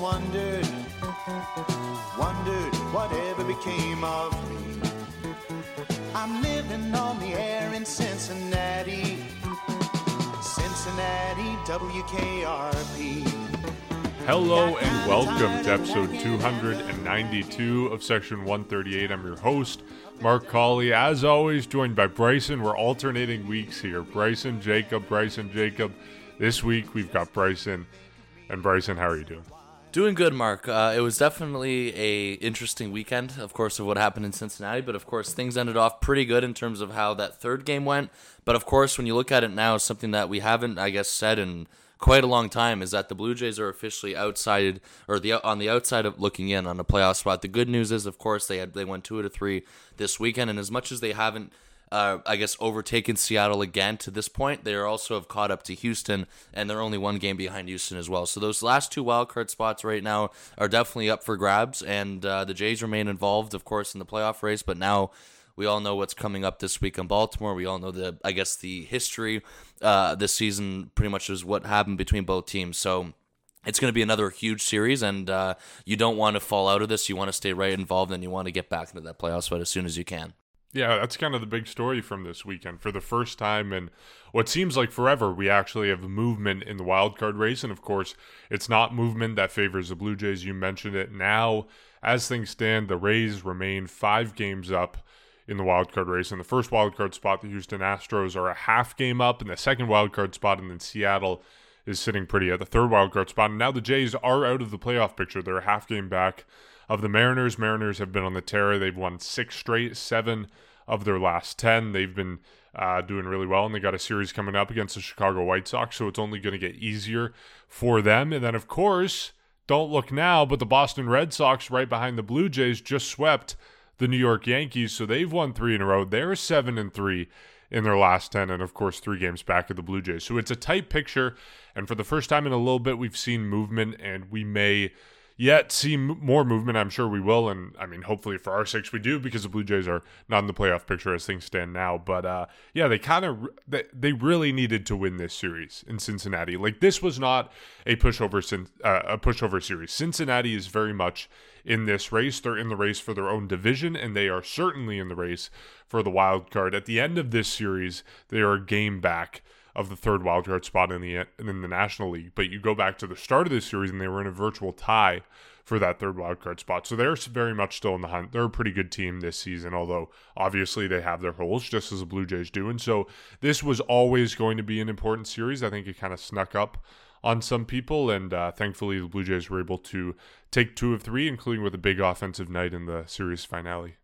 wondered, wondered whatever became of me. I'm living on the air in Cincinnati, Cincinnati, WKRP. Hello and welcome to episode 292 of Section 138. I'm your host, Mark Colley. As always, joined by Bryson. We're alternating weeks here. Bryson, Jacob, Bryson, Jacob. This week we've got Bryson. And Bryson, how are you doing? Doing good, Mark. Uh, it was definitely a interesting weekend, of course, of what happened in Cincinnati. But of course, things ended off pretty good in terms of how that third game went. But of course, when you look at it now, something that we haven't, I guess, said in quite a long time is that the Blue Jays are officially outside or the on the outside of looking in on a playoff spot. The good news is, of course, they had they went two out of three this weekend, and as much as they haven't uh, I guess, overtaken Seattle again to this point. They also have caught up to Houston, and they're only one game behind Houston as well. So those last two wildcard spots right now are definitely up for grabs, and uh, the Jays remain involved, of course, in the playoff race. But now we all know what's coming up this week in Baltimore. We all know the, I guess, the history uh, this season pretty much is what happened between both teams. So it's going to be another huge series, and uh, you don't want to fall out of this. You want to stay right involved, and you want to get back into that playoff spot as soon as you can. Yeah, that's kind of the big story from this weekend. For the first time in what seems like forever, we actually have movement in the wild card race. And of course, it's not movement that favors the Blue Jays. You mentioned it. Now, as things stand, the Rays remain five games up in the wild card race. In the first wild card spot, the Houston Astros are a half game up. In the second wild card spot, and then Seattle is sitting pretty at the third wild card spot. And now the Jays are out of the playoff picture. They're a half game back of the Mariners. Mariners have been on the tear. They've won six straight, seven of their last 10. They've been uh, doing really well, and they got a series coming up against the Chicago White Sox, so it's only going to get easier for them. And then, of course, don't look now, but the Boston Red Sox, right behind the Blue Jays, just swept the New York Yankees, so they've won three in a row. They're seven and three in their last 10 and of course 3 games back of the Blue Jays. So it's a tight picture and for the first time in a little bit we've seen movement and we may yet see m- more movement. I'm sure we will, and I mean, hopefully for our sakes we do because the Blue Jays are not in the playoff picture as things stand now. But uh, yeah, they kind of they, they really needed to win this series in Cincinnati. Like this was not a pushover uh, a pushover series. Cincinnati is very much in this race. They're in the race for their own division, and they are certainly in the race for the wild card. At the end of this series, they are a game back of the third wildcard spot in the in the National League. But you go back to the start of this series, and they were in a virtual tie for that third wildcard spot. So they're very much still in the hunt. They're a pretty good team this season, although obviously they have their holes, just as the Blue Jays do. And so this was always going to be an important series. I think it kind of snuck up on some people, and uh, thankfully the Blue Jays were able to take two of three, including with a big offensive night in the series finale.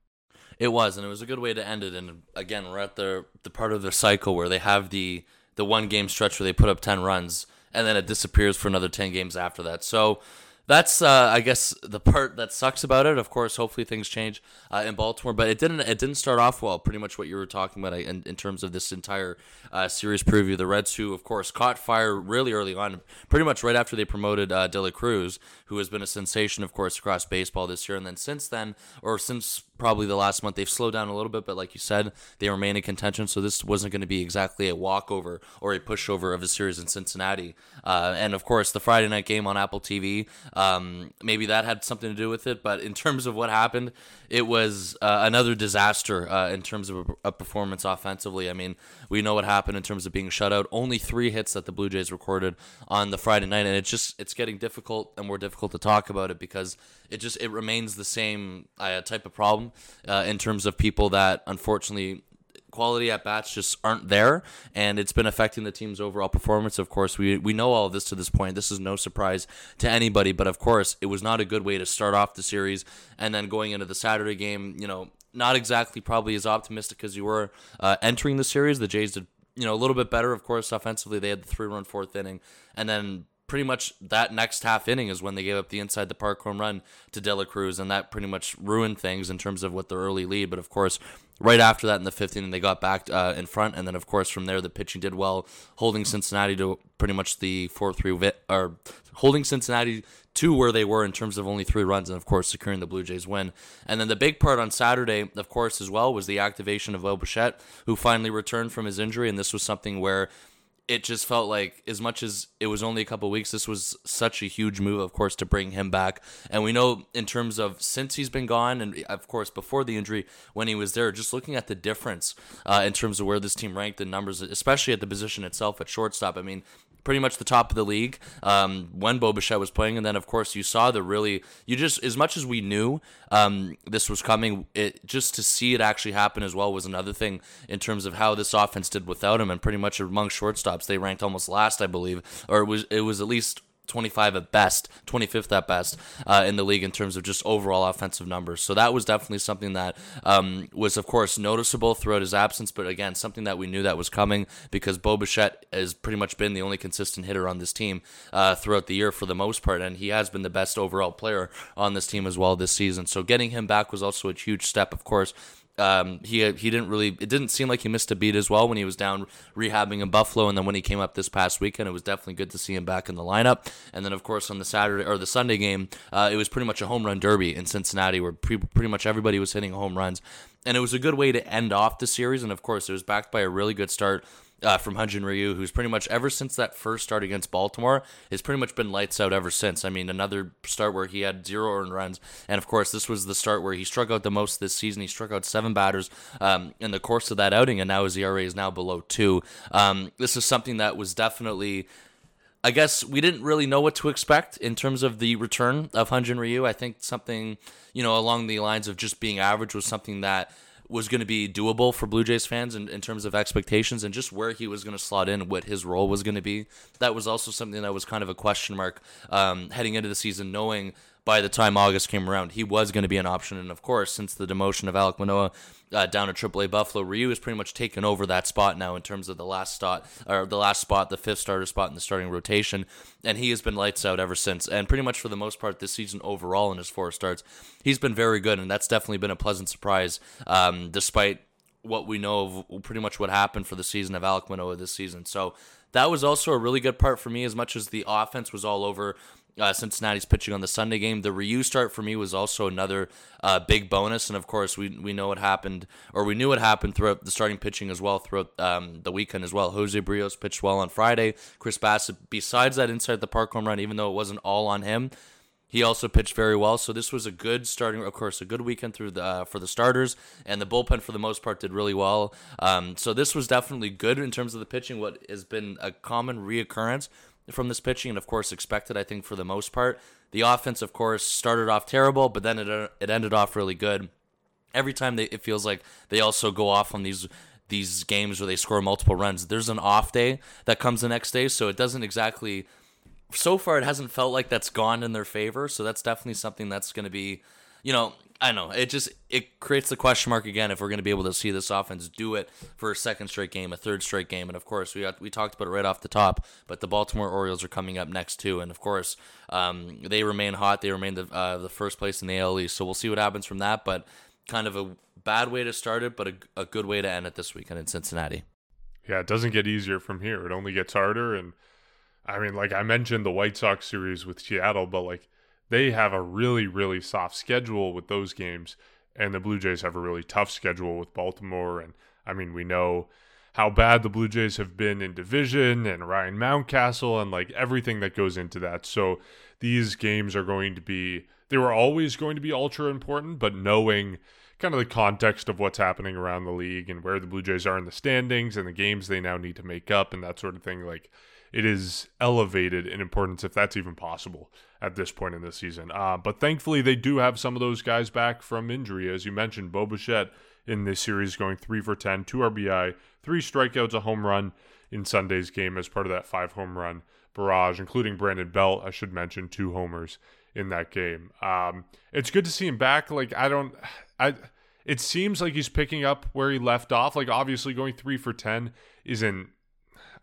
It was, and it was a good way to end it. And again, we're at the the part of the cycle where they have the the one game stretch where they put up 10 runs and then it disappears for another 10 games after that. So that's uh, I guess the part that sucks about it. Of course, hopefully things change uh, in Baltimore, but it didn't. It didn't start off well. Pretty much what you were talking about in, in terms of this entire uh, series preview. The Reds, who of course caught fire really early on, pretty much right after they promoted uh, Cruz, who has been a sensation, of course, across baseball this year, and then since then, or since probably the last month, they've slowed down a little bit. But like you said, they remain in contention. So this wasn't going to be exactly a walkover or a pushover of a series in Cincinnati. Uh, and of course, the Friday night game on Apple TV. Um, maybe that had something to do with it, but in terms of what happened, it was uh, another disaster uh, in terms of a, a, performance offensively. I mean, we know what happened in terms of being shut out. Only three hits that the Blue Jays recorded on the Friday night, and it's just it's getting difficult and more difficult to talk about it because it just it remains the same uh, type of problem uh, in terms of people that unfortunately quality at bats just aren't there, and it's been affecting the team's overall performance. Of course, we we know all of this to this point. This is no surprise to anybody, but of course, it was not a good way to start off the series, and then going into the Saturday game, you know, not exactly probably as optimistic as you were uh, entering the series. The Jays did you know a little bit better, of course, offensively. They had the three run fourth inning, and then pretty much that next half inning is when they gave up the inside the park home run to De La Cruz, and that pretty much ruined things in terms of what the early lead. But of course, right after that in the fifth inning, they got back uh, in front, and then of course from there the pitching did well, holding Cincinnati to pretty much the four three or holding Cincinnati to where they were in terms of only three runs, and of course securing the Blue Jays win. And then the big part on Saturday, of course, as well, was the activation of Bo Bichette, who finally returned from his injury, and this was something where it just felt like as much as it was only a couple weeks this was such a huge move of course to bring him back. And we know in terms of since he's been gone and of course before the injury when he was there just looking at the difference uh, in terms of where this team ranked in numbers especially at the position itself at shortstop. I mean pretty much the top of the league um, when Bo Bichette was playing, and then of course you saw the really you just as much as we knew um, this was coming, it just to see it actually happen as well was another thing in terms of how this offense did without him, and pretty much among shortstops they ranked almost last, I believe, or it was it was at least 25 at best, 25th at best uh, in the league in terms of just overall offensive numbers. So that was definitely something that um, was, of course, noticeable throughout his absence, but again, something that we knew that was coming because Bo Bichette has pretty much been the only consistent hitter on this team uh, throughout the year for the most part, and he has been the best overall player on this team as well this season. So getting him back was also a huge step, of course, um, he he didn't really. It didn't seem like he missed a beat as well when he was down rehabbing in Buffalo, and then when he came up this past weekend, it was definitely good to see him back in the lineup. And then of course on the Saturday or the Sunday game, uh, it was pretty much a home run derby in Cincinnati, where pre- pretty much everybody was hitting home runs, and it was a good way to end off the series. And of course, it was backed by a really good start uh, from Hyun-Jin Ryu, who's pretty much ever since that first start against Baltimore has pretty much been lights out ever since. I mean, another start where he had zero earned runs, and of course, this was the start where he struck out the most this season. He struck out seven batters um, in the course of that outing, and now his ERA is now below two. Um, this is something that was definitely. I guess we didn't really know what to expect in terms of the return of Hyun-Jin Ryu. I think something, you know, along the lines of just being average was something that was going to be doable for Blue Jays fans in, in terms of expectations and just where he was going to slot in, what his role was going to be. That was also something that was kind of a question mark um, heading into the season, knowing by the time August came around, he was going to be an option. And of course, since the demotion of Alek Manoah uh, down to AAA Buffalo, Ryu has pretty much taken over that spot now in terms of the last spot or the last spot, the fifth starter spot in the starting rotation, and he has been lights out ever since. And pretty much for the most part this season overall in his four starts, he's been very good, and that's definitely been a pleasant surprise, um, despite what we know of pretty much what happened for the season of Alek Manoah this season. So that was also a really good part for me, as much as the offense was all over uh, Cincinnati's pitching on the Sunday game. The Ryu start for me was also another uh, big bonus, and of course we we know what happened, or we knew what happened throughout the starting pitching as well throughout um, the weekend as well. Jose Berrios pitched well on Friday. Chris Bassitt, besides that inside the park home run, even though it wasn't all on him, he also pitched very well. So this was a good starting, of course, a good weekend through the uh, for the starters, and the bullpen for the most part did really well. Um, so this was definitely good in terms of the pitching. What has been a common reoccurrence from this pitching, and of course expected. I think for the most part, the offense, of course, started off terrible, but then it it ended off really good. Every time they, it feels like they also go off on these these games where they score multiple runs. There's an off day that comes the next day, so it doesn't exactly. So far, it hasn't felt like that's gone in their favor. So that's definitely something that's going to be, you know, I know it just it creates the question mark again if we're going to be able to see this offense do it for a second straight game, a third straight game, and of course we got, we talked about it right off the top. But the Baltimore Orioles are coming up next too, and of course um, they remain hot. They remain the uh, the first place in the AL East, so we'll see what happens from that. But kind of a bad way to start it, but a, a good way to end it this weekend in Cincinnati. Yeah, it doesn't get easier from here. It only gets harder, and I mean, like I mentioned, the White Sox series with Seattle, but like they have a really, really soft schedule with those games, and the Blue Jays have a really tough schedule with Baltimore. And I mean, we know how bad the Blue Jays have been in division and Ryan Mountcastle and like everything that goes into that. So these games are going to be, they were always going to be ultra important, but knowing kind of the context of what's happening around the league and where the Blue Jays are in the standings and the games they now need to make up and that sort of thing, like it is elevated in importance if that's even possible at this point in the season. Uh, but thankfully, they do have some of those guys back from injury. As you mentioned, Bo Bichette in this series going three for 10, two RBI, three strikeouts, a home run in Sunday's game as part of that five home run barrage, including Brandon Belt, I should mention, two homers in that game. Um, it's good to see him back. Like, I don't, I, it seems like he's picking up where he left off. Like, obviously, going three for 10 isn't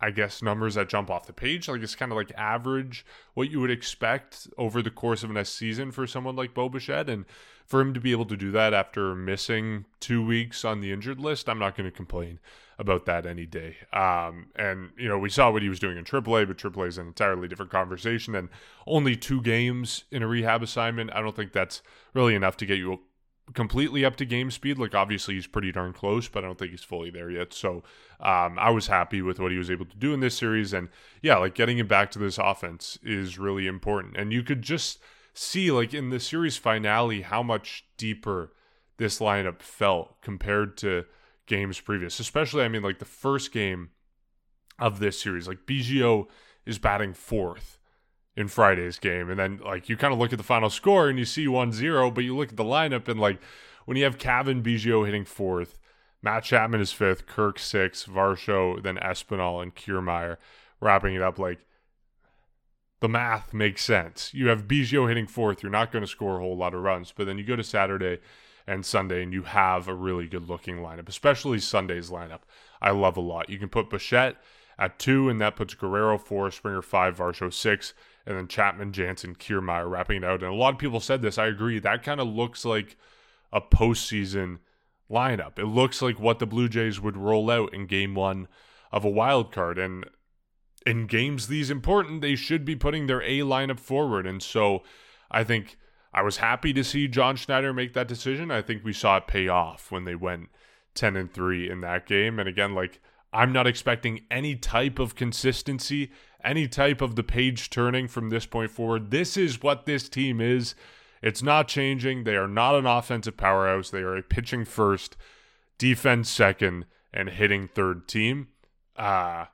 I guess, numbers that jump off the page. Like it's kind of like average what you would expect over the course of a season for someone like Bo Bichette. And for him to be able to do that after missing two weeks on the injured list, I'm not going to complain about that any day. Um, and, you know, we saw what he was doing in AAA, but AAA is an entirely different conversation. And only two games in a rehab assignment, I don't think that's really enough to get you completely up to game speed. Like obviously he's pretty darn close, but I don't think he's fully there yet. So um, I was happy with what he was able to do in this series, and yeah, like getting him back to this offense is really important. And you could just see like in the series finale how much deeper this lineup felt compared to games previous. Especially, I mean, like the first game of this series, like Biggio is batting fourth in Friday's game. And then like you kind of look at the final score and you see 1-0, but you look at the lineup and like when you have Cavan Biggio hitting fourth, Matt Chapman is fifth, Kirk sixth, Varsho, then Espinal and Kiermaier wrapping it up like the math makes sense. You have Biggio hitting fourth, you're not going to score a whole lot of runs, but then you go to Saturday and Sunday and you have a really good looking lineup, especially Sunday's lineup. I love a lot. You can put Bichette at two, and that puts Guerrero four, Springer five, Varsho six, and then Chapman, Jansen, Kiermaier wrapping it out. And a lot of people said this. I agree. That kind of looks like a postseason lineup. It looks like what the Blue Jays would roll out in game one of a wild card. And in games these important, they should be putting their A lineup forward. And so I think I was happy to see John Schneider make that decision. I think we saw it pay off when they went 10 and 3 in that game. And again, like I'm not expecting any type of consistency any type of the page turning from this point forward. This is what this team is. It's not changing. They are not an offensive powerhouse. They are a pitching first, defense second, and hitting third team. Uh,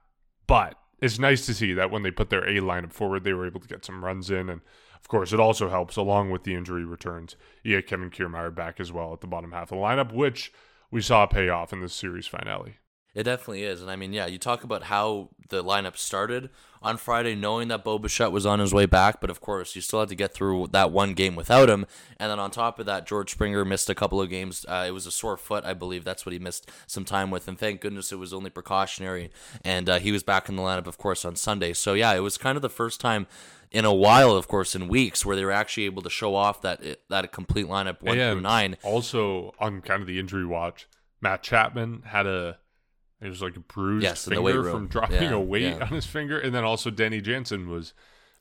but it's nice to see that when they put their A lineup forward, they were able to get some runs in. And of course, it also helps along with the injury returns. Yeah, Kevin Kiermaier back as well at the bottom half of the lineup, which we saw pay off in the series finale. It definitely is. And I mean, yeah, you talk about how the lineup started on Friday, knowing that Bo Bichette was on his way back, but of course, you still had to get through that one game without him. And then on top of that, George Springer missed a couple of games. Uh, it was a sore foot, I believe. That's what he missed some time with. And thank goodness it was only precautionary. And uh, he was back in the lineup, of course, on Sunday. So yeah, it was kind of the first time in a while, of course, in weeks where they were actually able to show off that that complete lineup one and through nine. Also, on kind of the injury watch, Matt Chapman had a it was like a bruised yes, finger from dropping yeah, a weight yeah. on his finger, and then also Danny Jansen was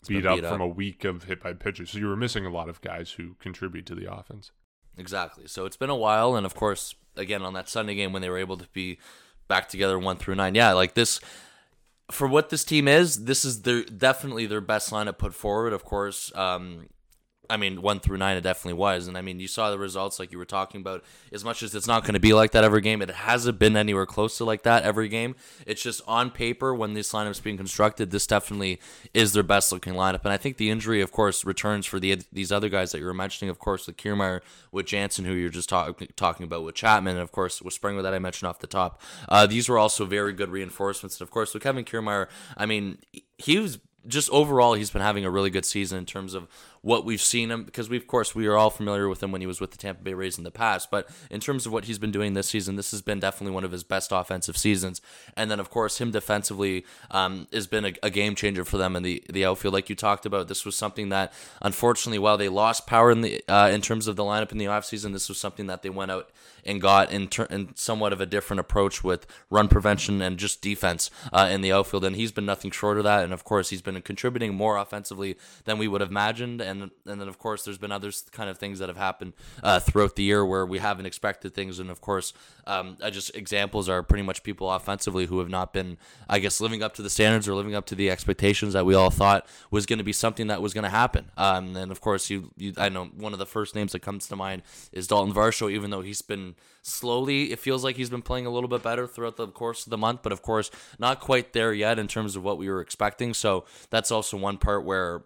beat, beat up, up, from a week of hit by pitches. So you were missing a lot of guys who contribute to the offense. Exactly. So it's been a while, and of course, again on that Sunday game when they were able to be back together one through nine. Yeah, like this for what this team is, this is their definitely their best lineup put forward. Of course, um, I mean, one through nine, it definitely was. And I mean, you saw the results like you were talking about. As much as it's not going to be like that every game, it hasn't been anywhere close to like that every game. It's just on paper when this lineup's being constructed, this definitely is their best looking lineup. And I think the injury, of course, returns for the these other guys that you were mentioning, of course, with Kiermaier, with Jansen, who you're just talk, talking about, with Chapman, and of course, with Springer that I mentioned off the top. Uh, these were also very good reinforcements. And of course, with Kevin Kiermaier, I mean, he was just overall, he's been having a really good season in terms of what we've seen him because we of course we are all familiar with him when he was with the Tampa Bay Rays in the past but in terms of what he's been doing this season this has been definitely one of his best offensive seasons and then of course him defensively um, has been a, a, game changer for them in the the outfield like you talked about this was something that unfortunately while they lost power in the uh, in terms of the lineup in the offseason this was something that they went out and got in, ter- in somewhat of a different approach with run prevention and just defense uh, in the outfield. And he's been nothing short of that. And of course, he's been contributing more offensively than we would have imagined. And and then of course, there's been other kind of things that have happened uh, throughout the year where we haven't expected things. And of course, um, I just examples are pretty much people offensively who have not been, I guess, living up to the standards or living up to the expectations that we all thought was going to be something that was going to happen. Um, and of course, you, you, I know one of the first names that comes to mind is Daulton Varsho, even though he's been slowly, it feels like he's been playing a little bit better throughout the course of the month, but of course, not quite there yet in terms of what we were expecting. So that's also one part where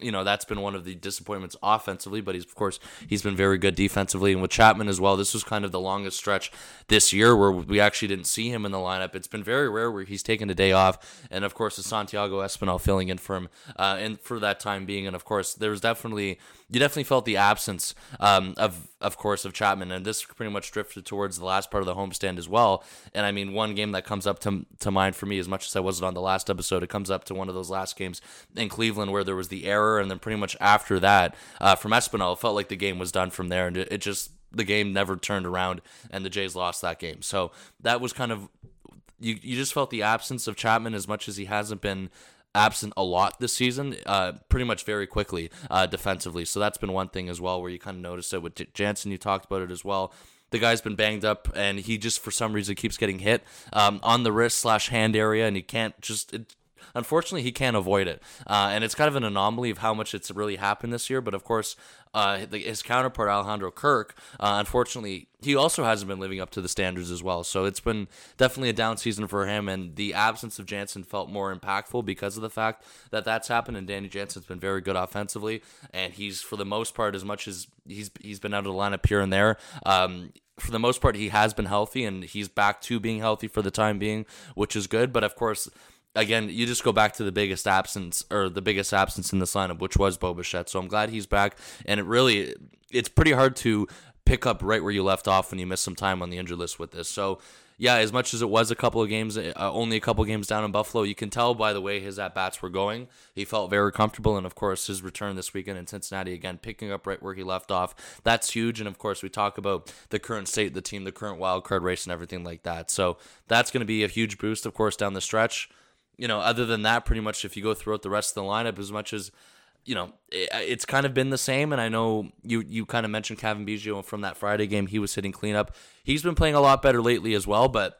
you know that's been one of the disappointments offensively, but he's of course he's been very good defensively, and with Chapman as well. This was kind of the longest stretch this year where we actually didn't see him in the lineup. It's been very rare where he's taken a day off, and of course, the Santiago Espinal filling in for him, uh, and for that time being, and of course, there was definitely you definitely felt the absence um, of of course of Chapman, and this pretty much drifted towards the last part of the homestand as well. And I mean, one game that comes up to to mind for me, as much as I wasn't on the last episode, it comes up to one of those last games in Cleveland where there was the error, and then pretty much after that uh, from Espinal, it felt like the game was done from there, and it, it just the game never turned around, and the Jays lost that game. So that was kind of you. You just felt the absence of Chapman as much as he hasn't been absent a lot this season, uh, pretty much very quickly uh, defensively. So that's been one thing as well where you kind of notice it with J- Jansen. You talked about it as well. The guy's been banged up, and he just for some reason keeps getting hit um, on the wrist slash hand area, and he can't just. It, unfortunately, he can't avoid it, uh, and it's kind of an anomaly of how much it's really happened this year. But of course, uh, his counterpart Alejandro Kirk, uh, unfortunately, he also hasn't been living up to the standards as well. So it's been definitely a down season for him, and the absence of Jansen felt more impactful because of the fact that that's happened. And Danny Jansen's been very good offensively, and he's for the most part, as much as he's he's been out of the lineup here and there. Um, for the most part, he has been healthy and he's back to being healthy for the time being, which is good. But of course, again, you just go back to the biggest absence or the biggest absence in this lineup, which was Bo Bichette. So I'm glad he's back. And it really, it's pretty hard to pick up right where you left off when you miss some time on the injured list with this. So yeah, as much as it was a couple of games, uh, only a couple of games down in Buffalo, you can tell by the way his at bats were going. He felt very comfortable, and of course, his return this weekend in Cincinnati again, picking up right where he left off. That's huge. And of course, we talk about the current state of the team, the current wild card race, and everything like that. So that's going to be a huge boost, of course, down the stretch you know, other than that, pretty much if you go throughout the rest of the lineup, as much as you know, it, it's kind of been the same. And I know you you kind of mentioned Cavan Biggio from that Friday game. He was hitting cleanup. He's been playing a lot better lately as well. But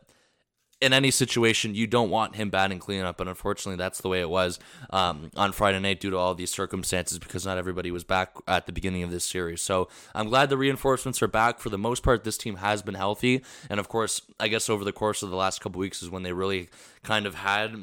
in any situation, you don't want him batting cleanup. And unfortunately, that's the way it was um, on Friday night due to all these circumstances because not everybody was back at the beginning of this series. So I'm glad the reinforcements are back. For the most part, this team has been healthy. And of course, I guess over the course of the last couple weeks is when they really kind of had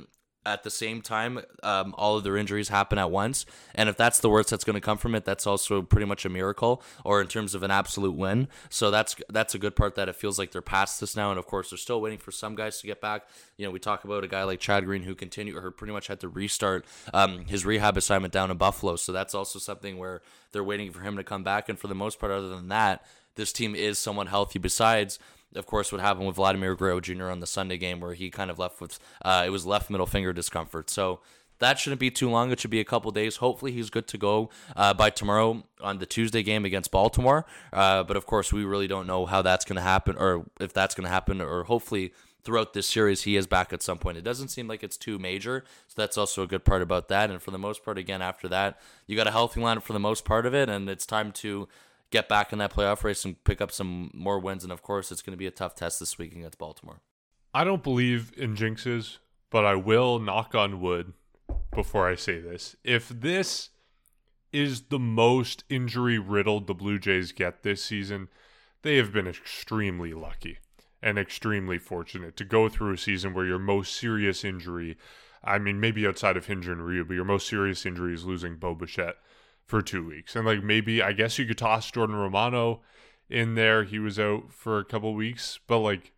at the same time, um, all of their injuries happen at once. And if that's the worst that's going to come from it, that's also pretty much a miracle, or in terms of an absolute win. So that's that's a good part that it feels like they're past this now. And of course, they're still waiting for some guys to get back. You know, we talk about a guy like Chad Green who continued or pretty much had to restart um, his rehab assignment down in Buffalo. So that's also something where they're waiting for him to come back. And for the most part, other than that, this team is somewhat healthy. Besides of course, what happened with Vladimir Guerrero Jr. on the Sunday game, where he kind of left with uh, it was left middle finger discomfort. So that shouldn't be too long. It should be a couple days. Hopefully, he's good to go uh, by tomorrow on the Tuesday game against Baltimore. Uh, but of course, we really don't know how that's going to happen, or if that's going to happen, or hopefully throughout this series he is back at some point. It doesn't seem like it's too major, so that's also a good part about that. And for the most part, again, after that, you got a healthy lineup for the most part of it, and it's time to get back in that playoff race and pick up some more wins. And of course, it's going to be a tough test this week against Baltimore. I don't believe in jinxes, but I will knock on wood before I say this. If this is the most injury riddled the Blue Jays get this season, they have been extremely lucky and extremely fortunate to go through a season where your most serious injury, I mean, maybe outside of Hyun-Jin Ryu, but your most serious injury is losing Bo Bichette for two weeks. And like maybe I guess you could toss Jordan Romano in there. He was out for a couple weeks, but like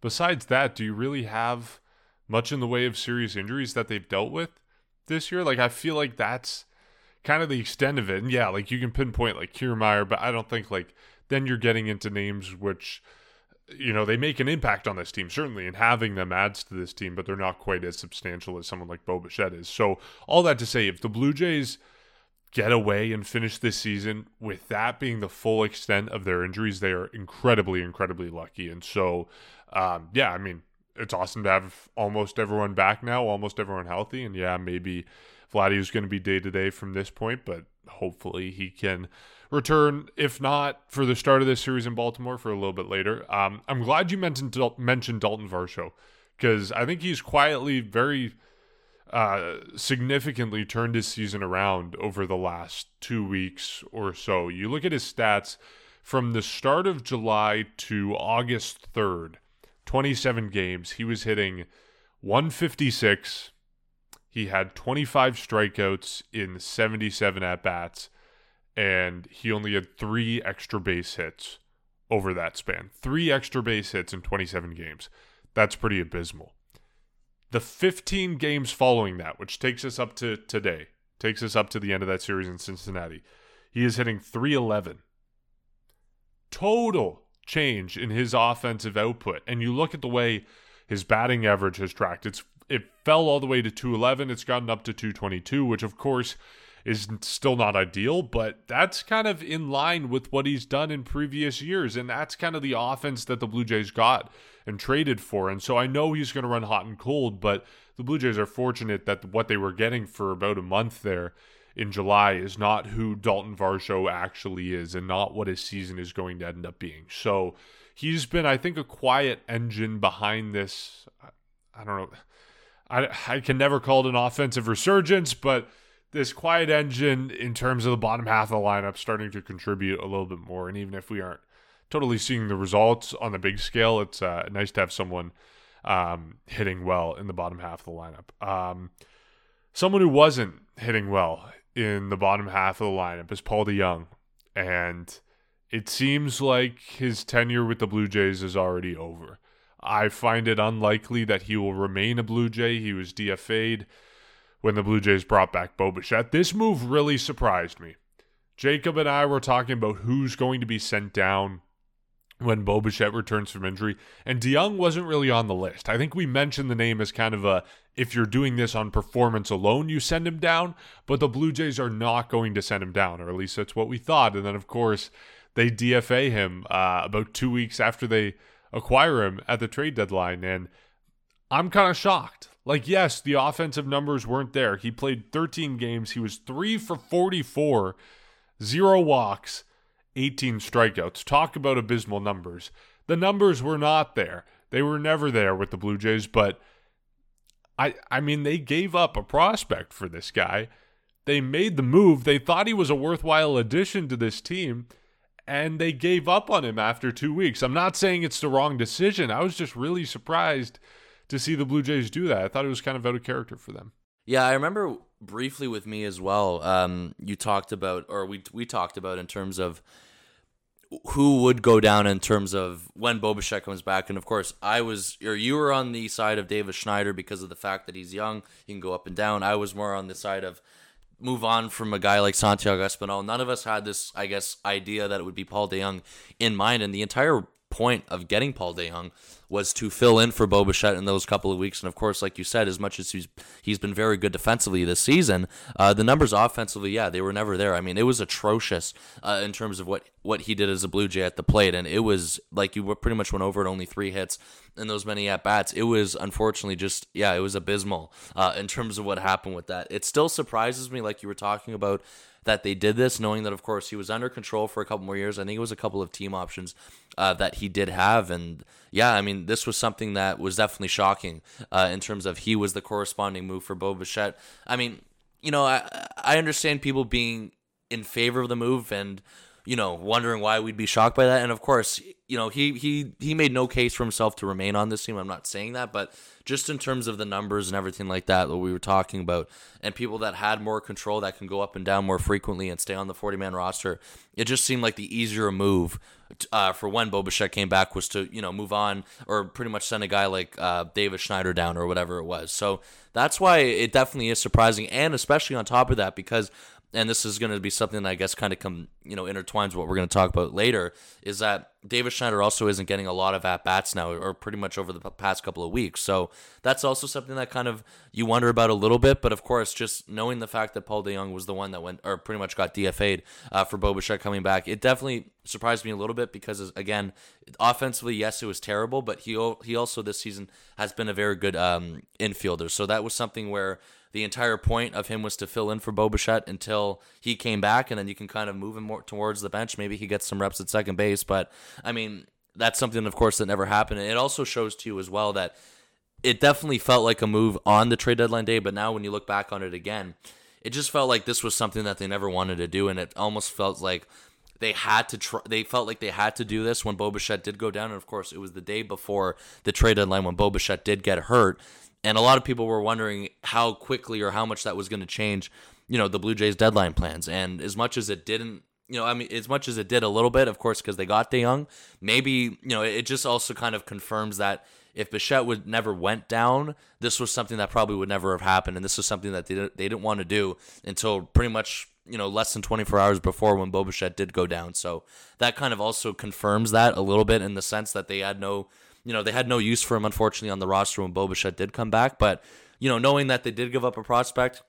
besides that, do you really have much in the way of serious injuries that they've dealt with this year? Like I feel like that's kind of the extent of it. And yeah, like you can pinpoint like Kiermaier, but I don't think like then you're getting into names which you know they make an impact on this team certainly and having them adds to this team but they're not quite as substantial as someone like Bo Bichette is so all that to say if the Blue Jays get away and finish this season with that being the full extent of their injuries. They are incredibly, incredibly lucky. And so, um, yeah, I mean, it's awesome to have almost everyone back now, almost everyone healthy. And yeah, maybe Vladdy is going to be day to day from this point, but hopefully he can return, if not for the start of this series in Baltimore, for a little bit later. Um, I'm glad you mentioned, mentioned Daulton Varsho because I think he's quietly very uh, significantly turned his season around over the last two weeks or so. You look at his stats from the start of July to August 3rd, 27 games, he was hitting 156. He had 25 strikeouts in 77 at bats, and he only had three extra base hits over that span. Three extra base hits in 27 games. That's pretty abysmal. The 15 games following that, which takes us up to today, takes us up to the end of that series in Cincinnati, he is hitting 311. Total change in his offensive output. And you look at the way his batting average has tracked. It's it fell all the way to 211. It's gotten up to 222, which of course is still not ideal, but that's kind of in line with what he's done in previous years. And that's kind of the offense that the Blue Jays got and traded for. And so I know he's going to run hot and cold, but the Blue Jays are fortunate that what they were getting for about a month there in July is not who Daulton Varsho actually is and not what his season is going to end up being. So he's been, I think, a quiet engine behind this. I don't know. I, I can never call it an offensive resurgence, but this quiet engine in terms of the bottom half of the lineup starting to contribute a little bit more. And even if we aren't totally seeing the results on the big scale, it's uh, nice to have someone um, hitting well in the bottom half of the lineup. Um, someone who wasn't hitting well in the bottom half of the lineup is Paul DeJong. And it seems like his tenure with the Blue Jays is already over. I find it unlikely that he will remain a Blue Jay. He was DFA'd when the Blue Jays brought back Bo Bichette. This move really surprised me. Jacob and I were talking about who's going to be sent down when Bo Bichette returns from injury, and DeJong wasn't really on the list. I think we mentioned the name as kind of a if you're doing this on performance alone, you send him down, but the Blue Jays are not going to send him down, or at least that's what we thought. And then, of course, they DFA him uh, about two weeks after they acquire him at the trade deadline, and I'm kind of shocked. Like, yes, the offensive numbers weren't there. He played 13 games. He was three for 44, zero walks, 18 strikeouts. Talk about abysmal numbers. The numbers were not there. They were never there with the Blue Jays, but I I mean they gave up a prospect for this guy. They made the move. They thought he was a worthwhile addition to this team and they gave up on him after 2 weeks. I'm not saying it's the wrong decision. I was just really surprised to see the Blue Jays do that. I thought it was kind of out of character for them. Yeah, I remember briefly with me as well. Um, you talked about, or we we talked about in terms of who would go down in terms of when Bo Bichette comes back. And of course, I was, or you were on the side of Davis Schneider because of the fact that he's young, he can go up and down. I was more on the side of move on from a guy like Santiago Espinal. None of us had this, I guess, idea that it would be Paul DeJong in mind. And the entire point of getting Paul DeJong was to fill in for Bo Bichette in those couple of weeks. And of course, like you said, as much as he's he's been very good defensively this season, uh, the numbers offensively, yeah, they were never there. I mean, it was atrocious uh, in terms of what what he did as a Blue Jay at the plate, and it was like you pretty much went over it, only three hits and those many at bats. It was unfortunately just yeah, it was abysmal uh, in terms of what happened with that. It still surprises me, like you were talking about that they did this, knowing that, of course, he was under control for a couple more years. I think it was a couple of team options uh, that he did have. And yeah, I mean, this was something that was definitely shocking uh, in terms of he was the corresponding move for Bo Bichette. I mean, you know, I, I understand people being in favor of the move and you know, wondering why we'd be shocked by that. And of course, you know, he he he made no case for himself to remain on this team. I'm not saying that, but just in terms of the numbers and everything like that that we were talking about, and people that had more control that can go up and down more frequently and stay on the 40 man roster, it just seemed like the easier move uh, for when Bo Bichette came back was to you know move on or pretty much send a guy like uh, Davis Schneider down or whatever it was. So that's why it definitely is surprising, and especially on top of that because and this is going to be something that I guess kind of come you know intertwines what we're going to talk about later is that Davis Schneider also isn't getting a lot of at bats now, or pretty much over the past couple of weeks. So that's also something that kind of you wonder about a little bit. But of course, just knowing the fact that Paul DeJong was the one that went or pretty much got DFA'd uh, for Bo Bichette coming back, it definitely surprised me a little bit because again, offensively, yes, it was terrible, but he he also this season has been a very good um, infielder. So that was something where the entire point of him was to fill in for Bo Bichette until he came back, and then you can kind of move him more towards the bench. Maybe he gets some reps at second base, but I mean that's something, of course, that never happened. And it also shows to you as well that it definitely felt like a move on the trade deadline day, but now when you look back on it again, it just felt like this was something that they never wanted to do, and it almost felt like they had to try. They felt like they had to do this when Bo Bichette did go down, and of course, it was the day before the trade deadline when Bo Bichette did get hurt, and a lot of people were wondering how quickly or how much that was going to change, you know, the Blue Jays deadline plans. And as much as it didn't, you know, I mean, as much as it did a little bit, of course, because they got DeJong, maybe, you know, it just also kind of confirms that if Bichette would never went down, this was something that probably would never have happened. And this was something that they didn't, they didn't want to do until pretty much, you know, less than 24 hours before when Bo Bichette did go down. So that kind of also confirms that a little bit in the sense that they had no you know, they had no use for him, unfortunately, on the roster when Bo Bichette did come back. But, you know, knowing that they did give up a prospect,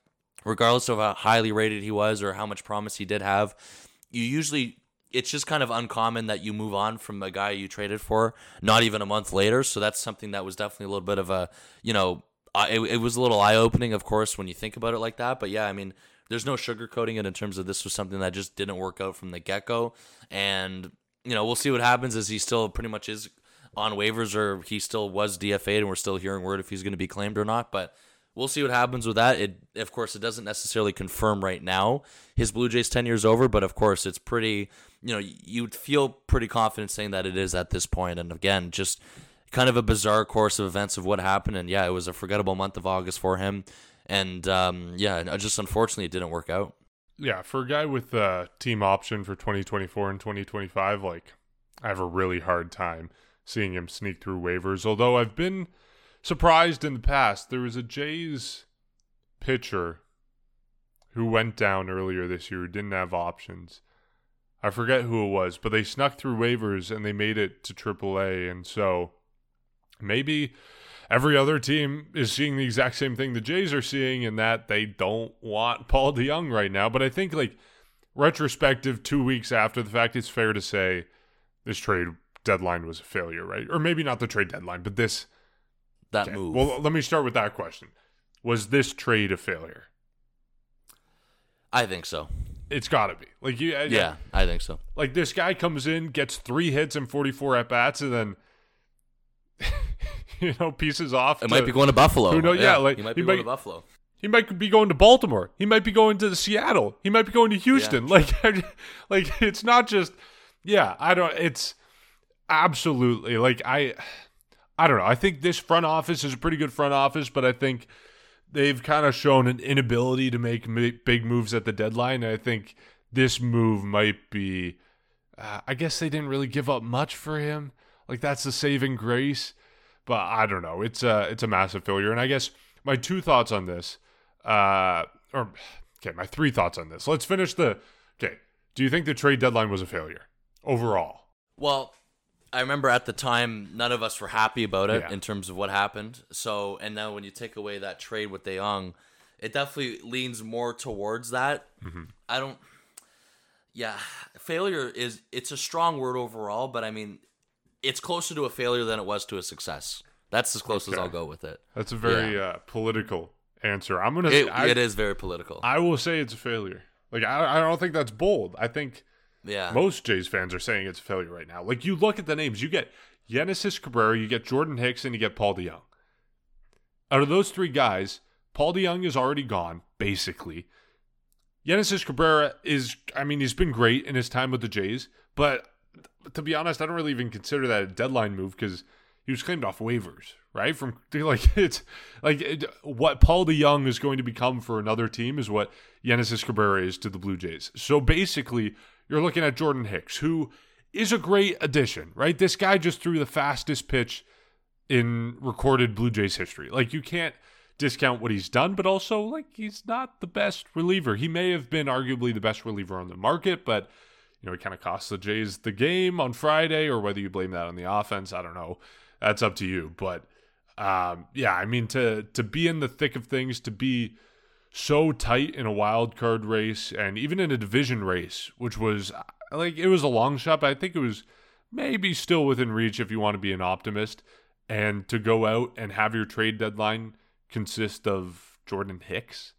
regardless of how highly rated he was or how much promise he did have, you usually it's just kind of uncommon that you move on from a guy you traded for not even a month later. So that's something that was definitely a little bit of a, you know, it, it was a little eye opening, of course, when you think about it like that. But yeah, I mean, there's no sugarcoating it in terms of this was something that just didn't work out from the get go. And, you know, we'll see what happens as he still pretty much is on waivers or he still was DFA'd and we're still hearing word if he's going to be claimed or not. But we'll see what happens with that. It, of course, it doesn't necessarily confirm right now his Blue Jays 10 years over, but of course, it's pretty, you know, you'd feel pretty confident saying that it is at this point. And again, just kind of a bizarre course of events of what happened. And yeah, it was a forgettable month of August for him. And um, yeah, just unfortunately, it didn't work out. Yeah, for a guy with a team option for 2024 and 2025, like I have a really hard time seeing him sneak through waivers. Although I've been surprised in the past. There was a Jays pitcher who went down earlier this year who didn't have options. I forget who it was, but they snuck through waivers and they made it to AAA. And so maybe every other team is seeing the exact same thing the Jays are seeing in that they don't want Paul DeJong right now. But I think, like, retrospective, two weeks after the fact, it's fair to say this trade deadline was a failure, right? Or maybe not the trade deadline, but this that okay. move. Well, let me start with that question. Was this trade a failure? I think so. It's got to be. Like you Yeah, I think so. Like this guy comes in, gets 3 hits and 44 at bats and then you know, pieces off. It to, might be going to Buffalo. Who knows? Yeah, yeah like he might be he going might, to Buffalo. He might be going to Baltimore. He might be going to Seattle. He might be going to Houston. Yeah. Like, like it's not just. Yeah, I don't. It's absolutely like I. I don't know. I think this front office is a pretty good front office, but I think they've kind of shown an inability to make big moves at the deadline. And I think this move might be. Uh, I guess they didn't really give up much for him. Like that's the saving grace, but I don't know. It's a it's a massive failure. And I guess my two thoughts on this, uh, or okay, my three thoughts on this. Let's finish the. Okay, do you think the trade deadline was a failure overall? Well, I remember at the time, none of us were happy about it yeah. in terms of what happened. So, and now when you take away that trade with DeJong, it definitely leans more towards that. Mm-hmm. I don't. Yeah, failure is it's a strong word overall, but I mean, it's closer to a failure than it was to a success. That's as close okay. as I'll go with it. That's a very yeah. uh, political answer. I'm gonna. It, I, it is very political. I will say it's a failure. Like I, I don't think that's bold. I think yeah. Most Jays fans are saying it's a failure right now. Like you look at the names, you get Genesis Cabrera, you get Jordan Hicks, and you get Paul DeJong. Out of those three guys, Paul DeJong is already gone, basically. Genesis Cabrera is, I mean, he's been great in his time with the Jays, but to be honest, I don't really even consider that a deadline move because he was claimed off waivers, right? From like it's like it, what Paul DeJong is going to become for another team is what Genesis Cabrera is to the Blue Jays. So basically, you're looking at Jordan Hicks, who is a great addition, right? This guy just threw the fastest pitch in recorded Blue Jays history. Like you can't discount what he's done, but also like he's not the best reliever. He may have been arguably the best reliever on the market, but you know, he kind of cost the Jays the game on Friday, or whether you blame that on the offense, I don't know. That's up to you. But um, yeah, I mean to to be in the thick of things, to be so tight in a wild card race and even in a division race, which was like it was a long shot, but I think it was maybe still within reach if you want to be an optimist. And to go out and have your trade deadline consist of Jordan Hicks,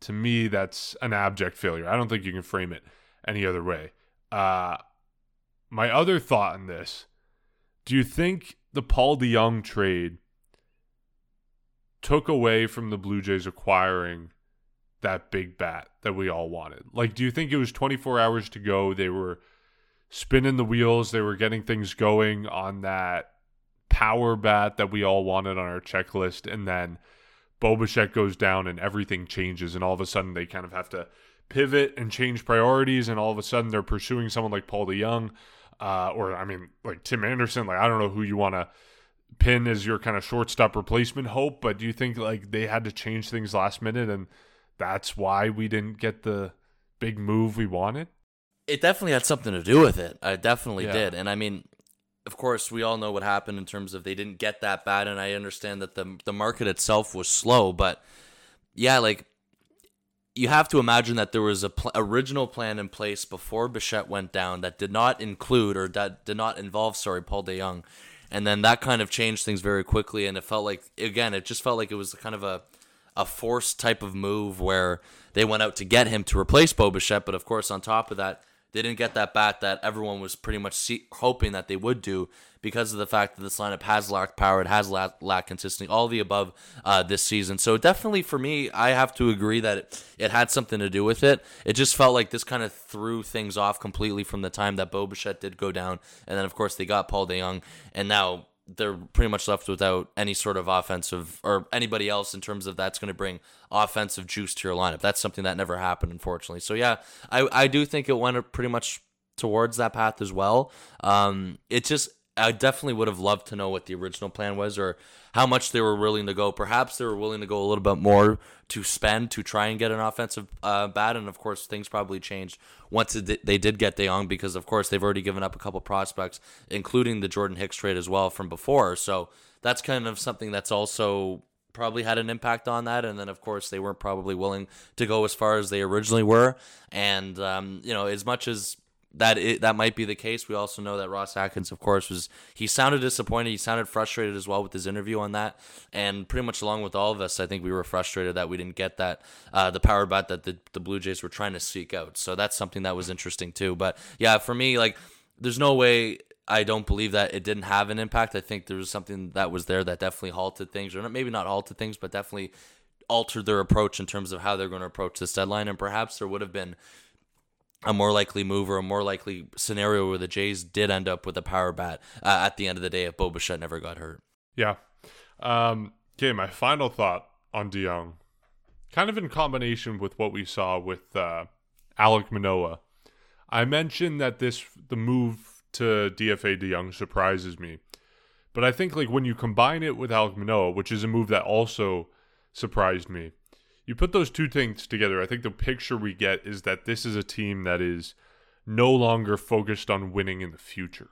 to me, that's an abject failure. I don't think you can frame it any other way. Uh, my other thought on this do you think the Paul DeJong trade took away from the Blue Jays acquiring that big bat that we all wanted? Like, do you think it was 24 hours to go? They were spinning the wheels, they were getting things going on that power bat that we all wanted on our checklist, and then Bo Bichette goes down and everything changes, and all of a sudden they kind of have to pivot and change priorities, and all of a sudden they're pursuing someone like Paul DeJong, uh, or I mean, like Tim Anderson. Like, I don't know who you want to pin as your kind of shortstop replacement hope, but do you think like they had to change things last minute and that's why we didn't get the big move we wanted? It definitely had something to do with it. I definitely yeah. did. And I mean, of course, we all know what happened in terms of they didn't get that bad and I understand that the the market itself was slow, but yeah, like you have to imagine that there was a pl- original plan in place before Bichette went down that did not include or that did not involve, sorry, Paul DeJong. And then that kind of changed things very quickly. And it felt like, again, it just felt like it was kind of a, a forced type of move where they went out to get him to replace Bo Bichette. But of course, on top of that, they didn't get that bat that everyone was pretty much see- hoping that they would do because of the fact that this lineup has lacked power, it has lacked, lacked consistency, all the above uh, this season. So definitely for me, I have to agree that it, it, had something to do with it. It just felt like this kind of threw things off completely from the time that Bo Bichette did go down, and then of course they got Paul DeJong, and now they're pretty much left without any sort of offensive or anybody else in terms of that's going to bring offensive juice to your lineup. That's something that never happened, unfortunately. So yeah, I I do think it went pretty much towards that path as well. Um, it just I definitely would have loved to know what the original plan was or how much they were willing to go. Perhaps they were willing to go a little bit more to spend to try and get an offensive uh, bat. And of course, things probably changed once they did get DeJong because, of course, they've already given up a couple prospects, including the Jordan Hicks trade as well from before. So that's kind of something that's also probably had an impact on that. And then, of course, they weren't probably willing to go as far as they originally were. And, um, you know, as much as that it, that might be the case. We also know that Ross Atkins, of course, was he sounded disappointed. He sounded frustrated as well with his interview on that, and pretty much along with all of us, I think we were frustrated that we didn't get that uh, the power bat that the, the Blue Jays were trying to seek out. So that's something that was interesting too. But yeah, for me, like, there's no way I don't believe that it didn't have an impact. I think there was something that was there that definitely halted things, or maybe not halted things, but definitely altered their approach in terms of how they're going to approach this deadline. And perhaps there would have been a more likely move or a more likely scenario where the Jays did end up with a power bat uh, at the end of the day if Bo Bichette never got hurt. Yeah. Um, okay, my final thought on DeJong, kind of in combination with what we saw with uh, Alek Manoah. I mentioned that this the move to DFA DeJong surprises me, but I think like when you combine it with Alek Manoah, which is a move that also surprised me you put those two things together, I think the picture we get is that this is a team that is no longer focused on winning in the future.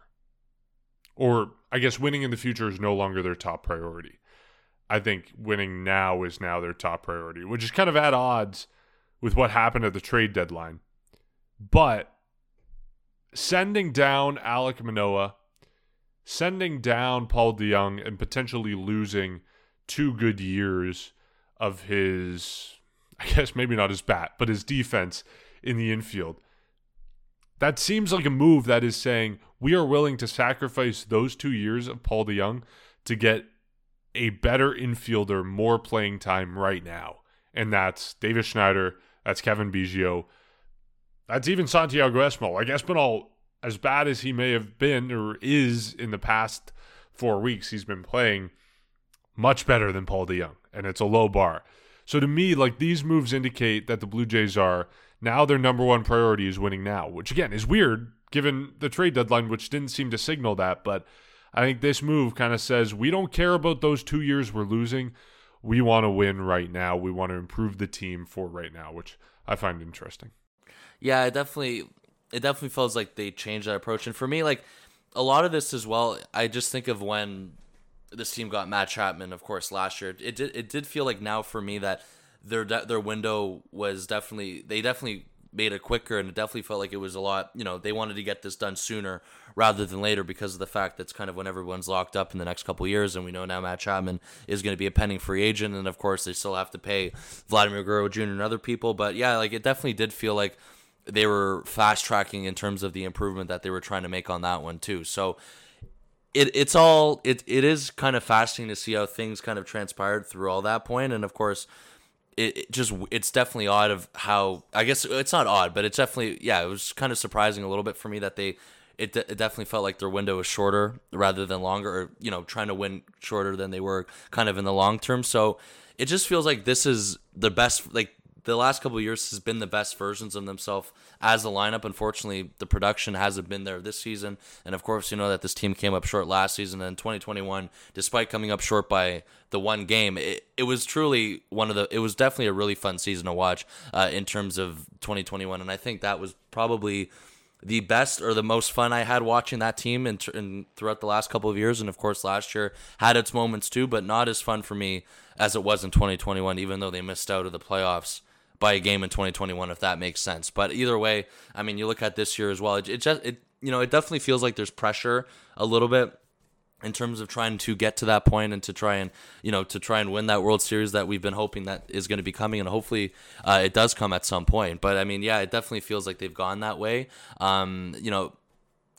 Or I guess winning in the future is no longer their top priority. I think winning now is now their top priority, which is kind of at odds with what happened at the trade deadline. But sending down Alek Manoah, sending down Paul DeJong, and potentially losing two good years of his, I guess maybe not his bat, but his defense in the infield. That seems like a move that is saying we are willing to sacrifice those two years of Paul DeJong to get a better infielder more playing time right now. And that's Davis Schneider, that's Cavan Biggio, that's even Santiago Espinal. Like Espinal, as bad as he may have been or is in the past four weeks, he's been playing much better than Paul DeJong and it's a low bar. So to me, like these moves indicate that the Blue Jays are now their number one priority is winning now, which again is weird given the trade deadline, which didn't seem to signal that. But I think this move kind of says we don't care about those two years we're losing. We want to win right now. We want to improve the team for right now, which I find interesting. Yeah, it definitely it definitely feels like they changed that approach. And for me, like a lot of this as well, I just think of when this team got Matt Chapman, of course, last year. It did it did feel like now for me that their their window was definitely they definitely made it quicker and it definitely felt like it was a lot you know they wanted to get this done sooner rather than later because of the fact that's kind of when everyone's locked up in the next couple years and we know now Matt Chapman is going to be a pending free agent and of course they still have to pay Vladimir Guerrero Jr. and other people but yeah like it definitely did feel like they were fast tracking in terms of the improvement that they were trying to make on that one too so it it's all it it is kind of fascinating to see how things kind of transpired through all that point, and of course, it, it, just it's definitely odd of how I guess it's not odd, but it's definitely yeah, it was kind of surprising a little bit for me that they. It, it definitely felt like their window was shorter rather than longer, or you know, trying to win shorter than they were kind of in the long term. So it just feels like this is the best. Like the last couple years has been the best versions of themselves as a lineup. Unfortunately, the production hasn't been there this season, and of course, you know that this team came up short last season. And in 2021, despite coming up short by the one game, it, it was truly one of the. It was definitely a really fun season to watch uh, in terms of 2021, and I think that was probably the best or the most fun I had watching that team in, throughout the last couple of years. And of course, last year had its moments too, but not as fun for me as it was in 2021, even though they missed out of the playoffs by a game in 2021 if that makes sense. But either way, I mean, you look at this year as well. It, it just it you know it definitely feels like there's pressure a little bit in terms of trying to get to that point and to try and you know to try and win that World Series that we've been hoping that is going to be coming and hopefully uh, it does come at some point. But I mean, yeah, it definitely feels like they've gone that way. Um, you know,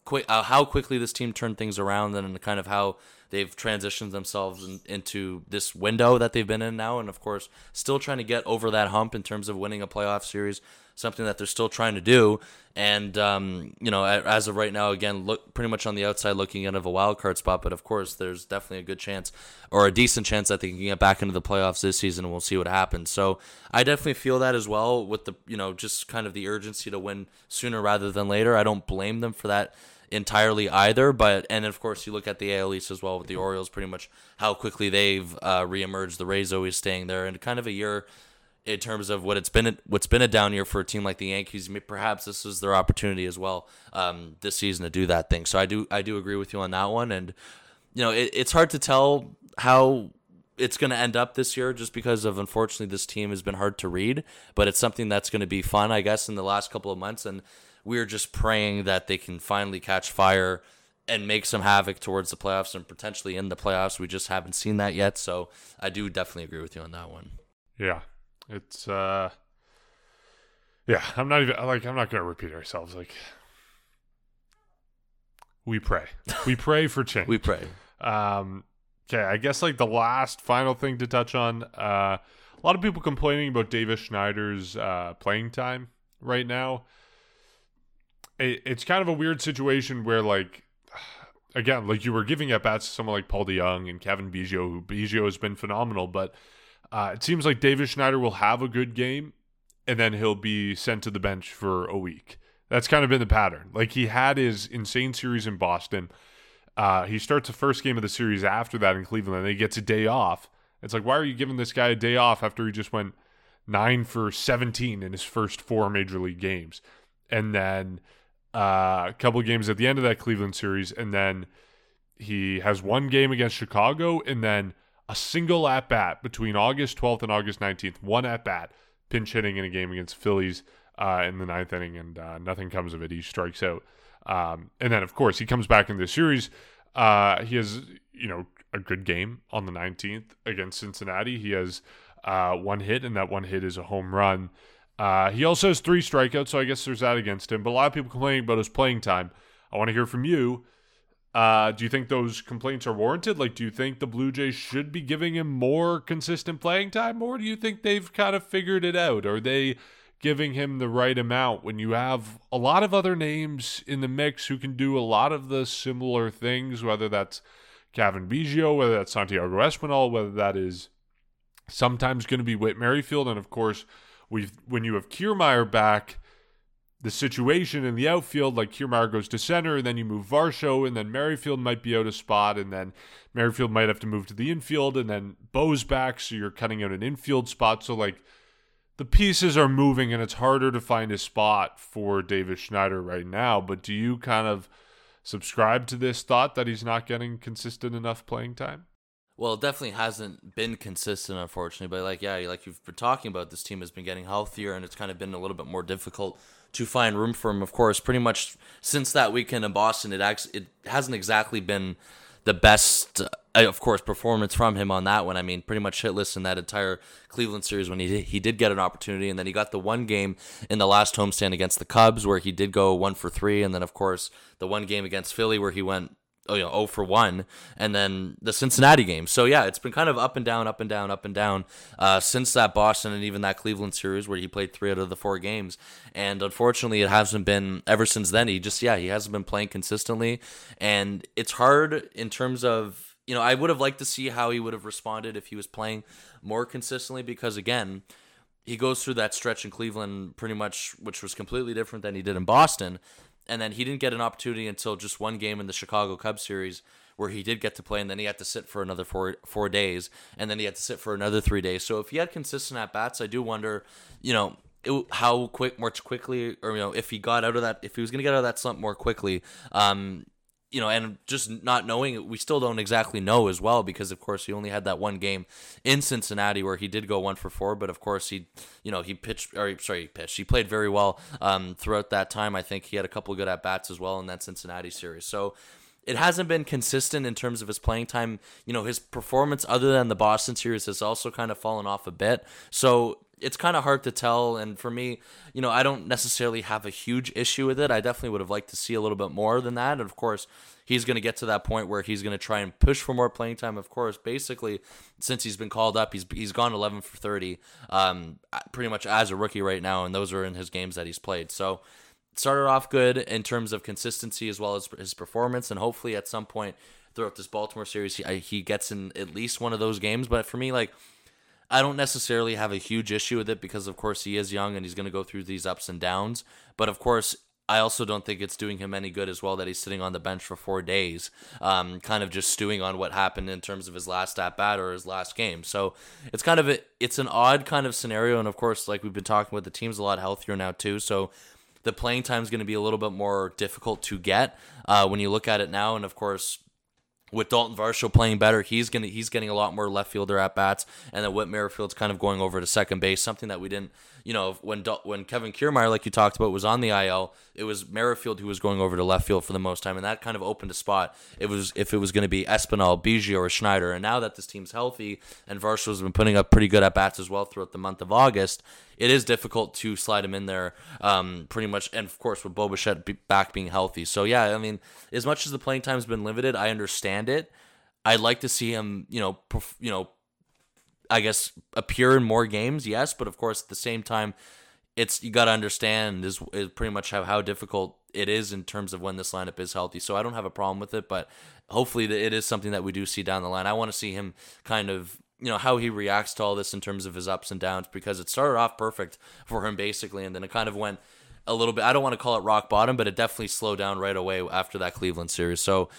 quick uh, how quickly this team turned things around and kind of how they've transitioned themselves in, into this window that they've been in now, and of course, still trying to get over that hump in terms of winning a playoff series, something that they're still trying to do. And um, you know, as of right now, again, look pretty much on the outside looking in of a wild card spot, but of course, there's definitely a good chance or a decent chance that they can get back into the playoffs this season, and we'll see what happens. So I definitely feel that as well with the you know just kind of the urgency to win sooner rather than later. I don't blame them for that entirely either. But and of course you look at the AL East as well with the Orioles, pretty much how quickly they've uh, reemerged. The Rays always staying there, and kind of a year in terms of what it's been what's been a down year for a team like the Yankees. Perhaps this is their opportunity as well um, this season to do that thing. So I do I do agree with you on that one, and you know it, it's hard to tell how it's going to end up this year just because of unfortunately this team has been hard to read but it's something that's going to be fun i guess in the last couple of months and we're just praying that they can finally catch fire and make some havoc towards the playoffs and potentially in the playoffs. We just haven't seen that yet, so I do definitely agree with you on that one. Yeah, it's uh, yeah. I'm not even like I'm not gonna repeat ourselves. Like we pray, we pray for change. we pray. Um, okay, I guess like the last final thing to touch on. Uh, a lot of people complaining about Davis Schneider's uh, playing time right now it, it's kind of a weird situation where like again, like you were giving at bats to someone like Paul DeJong and Cavan Biggio, who Biggio has been phenomenal, but uh, it seems like Davis Schneider will have a good game and then he'll be sent to the bench for a week. That's kind of been the pattern. Like he had his insane series in Boston. Uh, he starts the first game of the series after that in Cleveland, and he gets a day off. It's like, why are you giving this guy a day off after he just went nine for 17 in his first four major league games? And then uh, a couple games at the end of that Cleveland series, and then he has one game against Chicago, and then a single at bat between August 12th and August 19th. One at bat, pinch hitting in a game against Phillies uh, in the ninth inning, and uh, nothing comes of it. He strikes out, um, and then of course he comes back in the series. Uh, he has you know a good game on the 19th against Cincinnati. He has uh, one hit, and that one hit is a home run. Uh, he also has three strikeouts, so I guess there's that against him. But a lot of people complaining about his playing time. I want to hear from you. Uh, do you think those complaints are warranted? Like, do you think the Blue Jays should be giving him more consistent playing time, or do you think they've kind of figured it out? Are they giving him the right amount when you have a lot of other names in the mix who can do a lot of the similar things, whether that's Cavan Biggio, whether that's Santiago Espinal, whether that is sometimes going to be Whit Merrifield, and of course, we when you have Kiermaier back, the situation in the outfield, like Kiermaier goes to center, and then you move Varsho, and then Merrifield might be out of spot, and then Merrifield might have to move to the infield, and then Bo's back, so you're cutting out an infield spot. So like the pieces are moving, and it's harder to find a spot for Davis Schneider right now. But do you kind of subscribe to this thought that he's not getting consistent enough playing time? Well, it definitely hasn't been consistent, unfortunately. But like, yeah, like you've been talking about, this team has been getting healthier, and it's kind of been a little bit more difficult to find room for him. Of course, pretty much since that weekend in Boston, it actually it hasn't exactly been the best, uh, of course, performance from him on that one. I mean, pretty much hitless in that entire Cleveland series when he did, he did get an opportunity, and then he got the one game in the last homestand against the Cubs where he did go one for three, and then of course the one game against Philly where he went you know, 0 for 1, and then the Cincinnati game. So, yeah, it's been kind of up and down, up and down, up and down uh, since that Boston and even that Cleveland series where he played three out of the four games. And unfortunately, it hasn't been ever since then. He just, yeah, he hasn't been playing consistently. And it's hard in terms of, you know, I would have liked to see how he would have responded if he was playing more consistently because, again, he goes through that stretch in Cleveland pretty much, which was completely different than he did in Boston and then he didn't get an opportunity until just one game in the Chicago Cubs series where he did get to play, and then he had to sit for another four four days, and then he had to sit for another three days. So if he had consistent at bats, I do wonder, you know, it, how quick, much quickly, or you know, if he got out of that, if he was going to get out of that slump more quickly, um, you know, and just not knowing we still don't exactly know as well because, of course, he only had that one game in Cincinnati where he did go one for four, but of course he, you know, he pitched or sorry, he pitched. He played very well um, throughout that time. I think he had a couple good at bats as well in that Cincinnati series. So it hasn't been consistent in terms of his playing time. You know, his performance other than the Boston series has also kind of fallen off a bit. So it's kind of hard to tell. And for me, you know, I don't necessarily have a huge issue with it. I definitely would have liked to see a little bit more than that. And of course, he's going to get to that point where he's going to try and push for more playing time. Of course, basically, since he's been called up, he's he's gone 11 for 30, um, pretty much as a rookie right now, and those are in his games that he's played. So started off good in terms of consistency as well as his performance, and hopefully at some point throughout this Baltimore series, he, he gets in at least one of those games. But for me, like I don't necessarily have a huge issue with it because, of course, he is young and he's going to go through these ups and downs. But of course, I also don't think it's doing him any good as well that he's sitting on the bench for four days, um, kind of just stewing on what happened in terms of his last at bat or his last game. So it's kind of a, it's an odd kind of scenario, and of course, like we've been talking about, the team's a lot healthier now too. So the playing time is going to be a little bit more difficult to get uh, when you look at it now, and of course, with Daulton Varsho playing better, he's gonna he's getting a lot more left fielder at bats, and then Whit Merrifield's kind of going over to second base, something that we didn't you know, when when Kevin Kiermaier, like you talked about, was on the IL, it was Merrifield who was going over to left field for the most time, and that kind of opened a spot. It was if it was going to be Espinal, Biggio, or Schneider, and now that this team's healthy and Varsho's been putting up pretty good at bats as well throughout the month of August, it is difficult to slide him in there, um, pretty much, and of course with Bo Bichette back being healthy. So yeah, I mean, as much as the playing time's been limited, I understand it. I'd like to see him, you know, perf- you know, I guess appear in more games, yes, but of course at the same time, it's you got to understand is, is pretty much how, how difficult it is in terms of when this lineup is healthy. So I don't have a problem with it, but hopefully it is something that we do see down the line. I want to see him kind of you know how he reacts to all this in terms of his ups and downs because it started off perfect for him basically, and then it kind of went a little bit. I don't want to call it rock bottom, but it definitely slowed down right away after that Cleveland series. So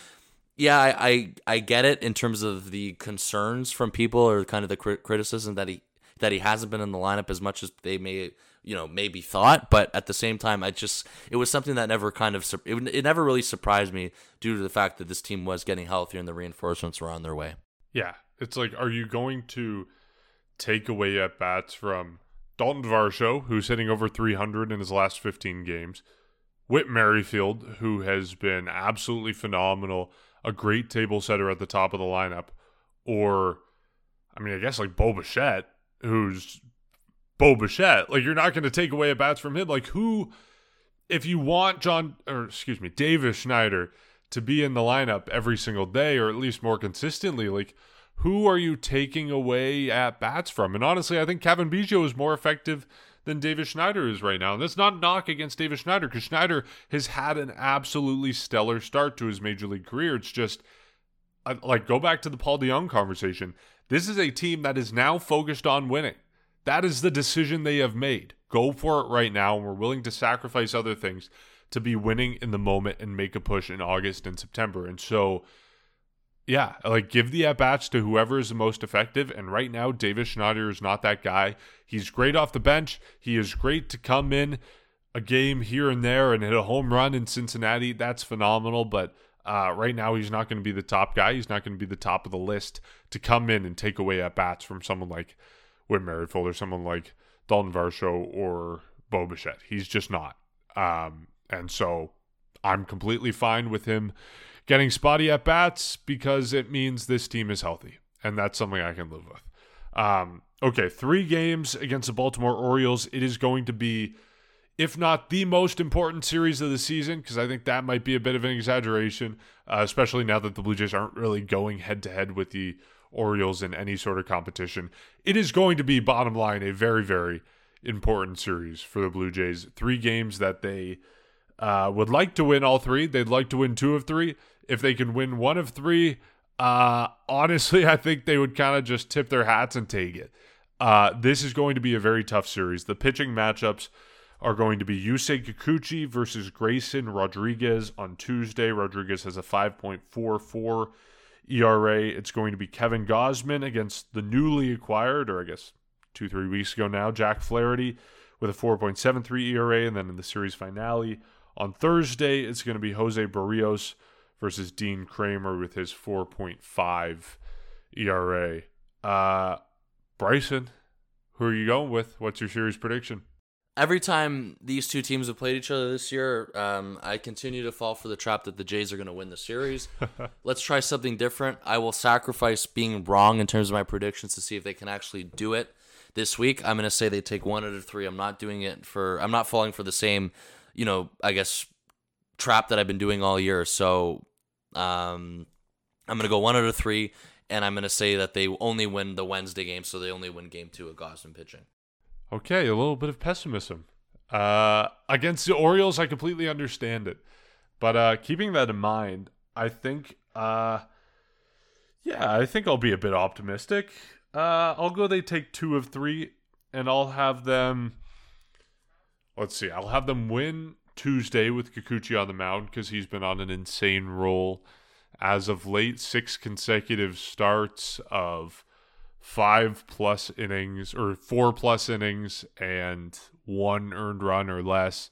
yeah, I, I, I get it in terms of the concerns from people or kind of the criticism that he that he hasn't been in the lineup as much as they may you know maybe thought, but at the same time, I just it was something that never kind of it, it never really surprised me due to the fact that this team was getting healthier and the reinforcements were on their way. Yeah, it's like, are you going to take away at bats from Daulton Varsho, who's hitting over 300 in his last 15 games? Whit Merrifield, who has been absolutely phenomenal a great table setter at the top of the lineup, or I mean, I guess like Bo Bichette, who's Bo Bichette. Like you're not going to take away a bats from him. Like who, if you want John or excuse me, Davis Schneider to be in the lineup every single day or at least more consistently, like who are you taking away at bats from? And honestly, I think Cavan Biggio is more effective than Davis Schneider is right now. And that's not knock against Davis Schneider because Schneider has had an absolutely stellar start to his major league career. It's just like go back to the Paul DeJong conversation. This is a team that is now focused on winning. That is the decision they have made. Go for it right now, and we're willing to sacrifice other things to be winning in the moment and make a push in August and September. And so yeah, like give the at bats to whoever is the most effective. And right now, Davis Schneider is not that guy. He's great off the bench. He is great to come in a game here and there and hit a home run in Cincinnati. That's phenomenal. But uh, right now, he's not going to be the top guy. He's not going to be the top of the list to come in and take away at bats from someone like Whit Merrifield or someone like Daulton Varsho or Bo Bichette. He's just not. Um, and so I'm completely fine with him getting spotty at bats because it means this team is healthy, and that's something I can live with. Um, okay, three games against the Baltimore Orioles. It is going to be, if not the most important series of the season, because I think that might be a bit of an exaggeration, uh, especially now that the Blue Jays aren't really going head to head with the Orioles in any sort of competition. It is going to be, bottom line, a very, very important series for the Blue Jays. Three games that they uh, would like to win all three. They'd like to win two of three if they can win one of three, uh, honestly, I think they would kind of just tip their hats and take it. Uh, this is going to be a very tough series. The pitching matchups are going to be Yusei Kikuchi versus Grayson Rodriguez on Tuesday. Rodriguez has a 5.44 ERA. It's going to be Kevin Gausman against the newly acquired, or I guess two, three weeks ago now, Jack Flaherty with a 4.73 ERA. And then in the series finale on Thursday, it's going to be Jose Berrios versus Dean Kremer with his 4.5 ERA. Uh, Bryson, who are you going with? What's your series prediction? Every time these two teams have played each other this year, um, I continue to fall for the trap that the Jays are going to win the series. Let's try something different. I will sacrifice being wrong in terms of my predictions to see if they can actually do it this week. I'm going to say they take one out of three. I'm not doing it for. I'm not falling for the same, you know, I guess trap that I've been doing all year. So, um, I'm going to go one out of three, and I'm going to say that they only win the Wednesday game, so they only win game two of Gausman pitching. Okay, a little bit of pessimism. Uh, against the Orioles, I completely understand it. But uh, keeping that in mind, I think, uh, yeah, I think I'll be a bit optimistic. Uh, I'll go they take two of three, and I'll have them. Let's see, I'll have them win Tuesday with Kikuchi on the mound because he's been on an insane roll as of late. Six consecutive starts of five plus innings or four plus innings and one earned run or less,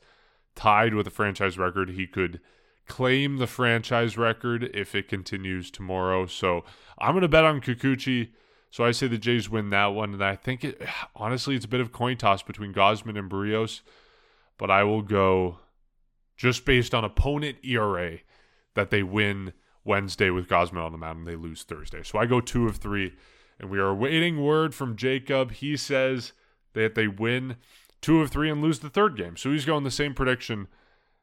tied with a franchise record. He could claim the franchise record if it continues tomorrow. So I'm going to bet on Kikuchi. So I say the Jays win that one. And I think it, honestly, it's a bit of coin toss between Gausman and Berrios. But I will go just based on opponent ERA that they win Wednesday with Gausman on the mound and they lose Thursday. So I go two of three and we are awaiting word from Jacob. He says that they win two of three and lose the third game. So he's going the same prediction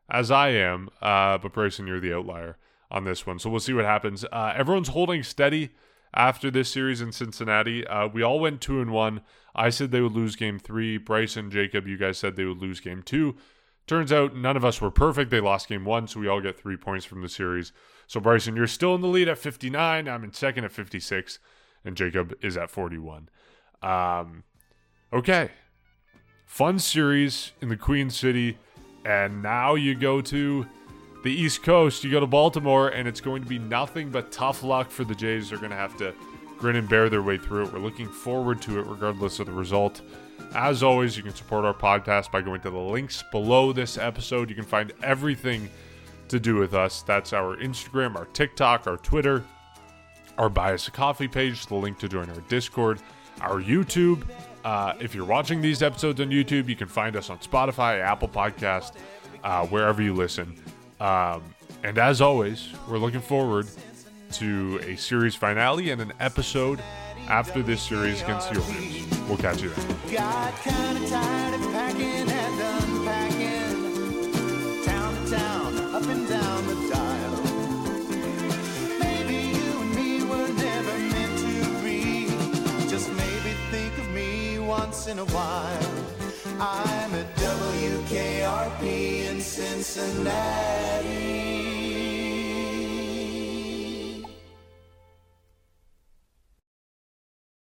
as I am. Uh, but Bryson, you're the outlier on this one. So we'll see what happens. Uh, everyone's holding steady after this series in Cincinnati. Uh, we all went two and one. I said they would lose game three. Bryson, Jacob, you guys said they would lose game two. Turns out none of us were perfect. They lost game one, so we all get three points from the series. So Bryson, you're still in the lead at 59. I'm in second at 56 and Jacob is at 41. Um, okay. Fun series in the Queen City. And now you go to the East Coast. You go to Baltimore, and it's going to be nothing but tough luck for the Jays. They're going to have to grin and bear their way through it. We're looking forward to it, regardless of the result. As always, you can support our podcast by going to the links below this episode. You can find everything to do with us. That's our Instagram, our TikTok, our Twitter, our Buy Us a Coffee page, the link to join our Discord, our YouTube. Uh, if you're watching these episodes on YouTube, you can find us on Spotify, Apple Podcast, uh, wherever you listen. Um, and as always, we're looking forward to a series finale and an episode after this series against the Orioles. We'll catch you then. once in a while. I'm at WKRP in Cincinnati.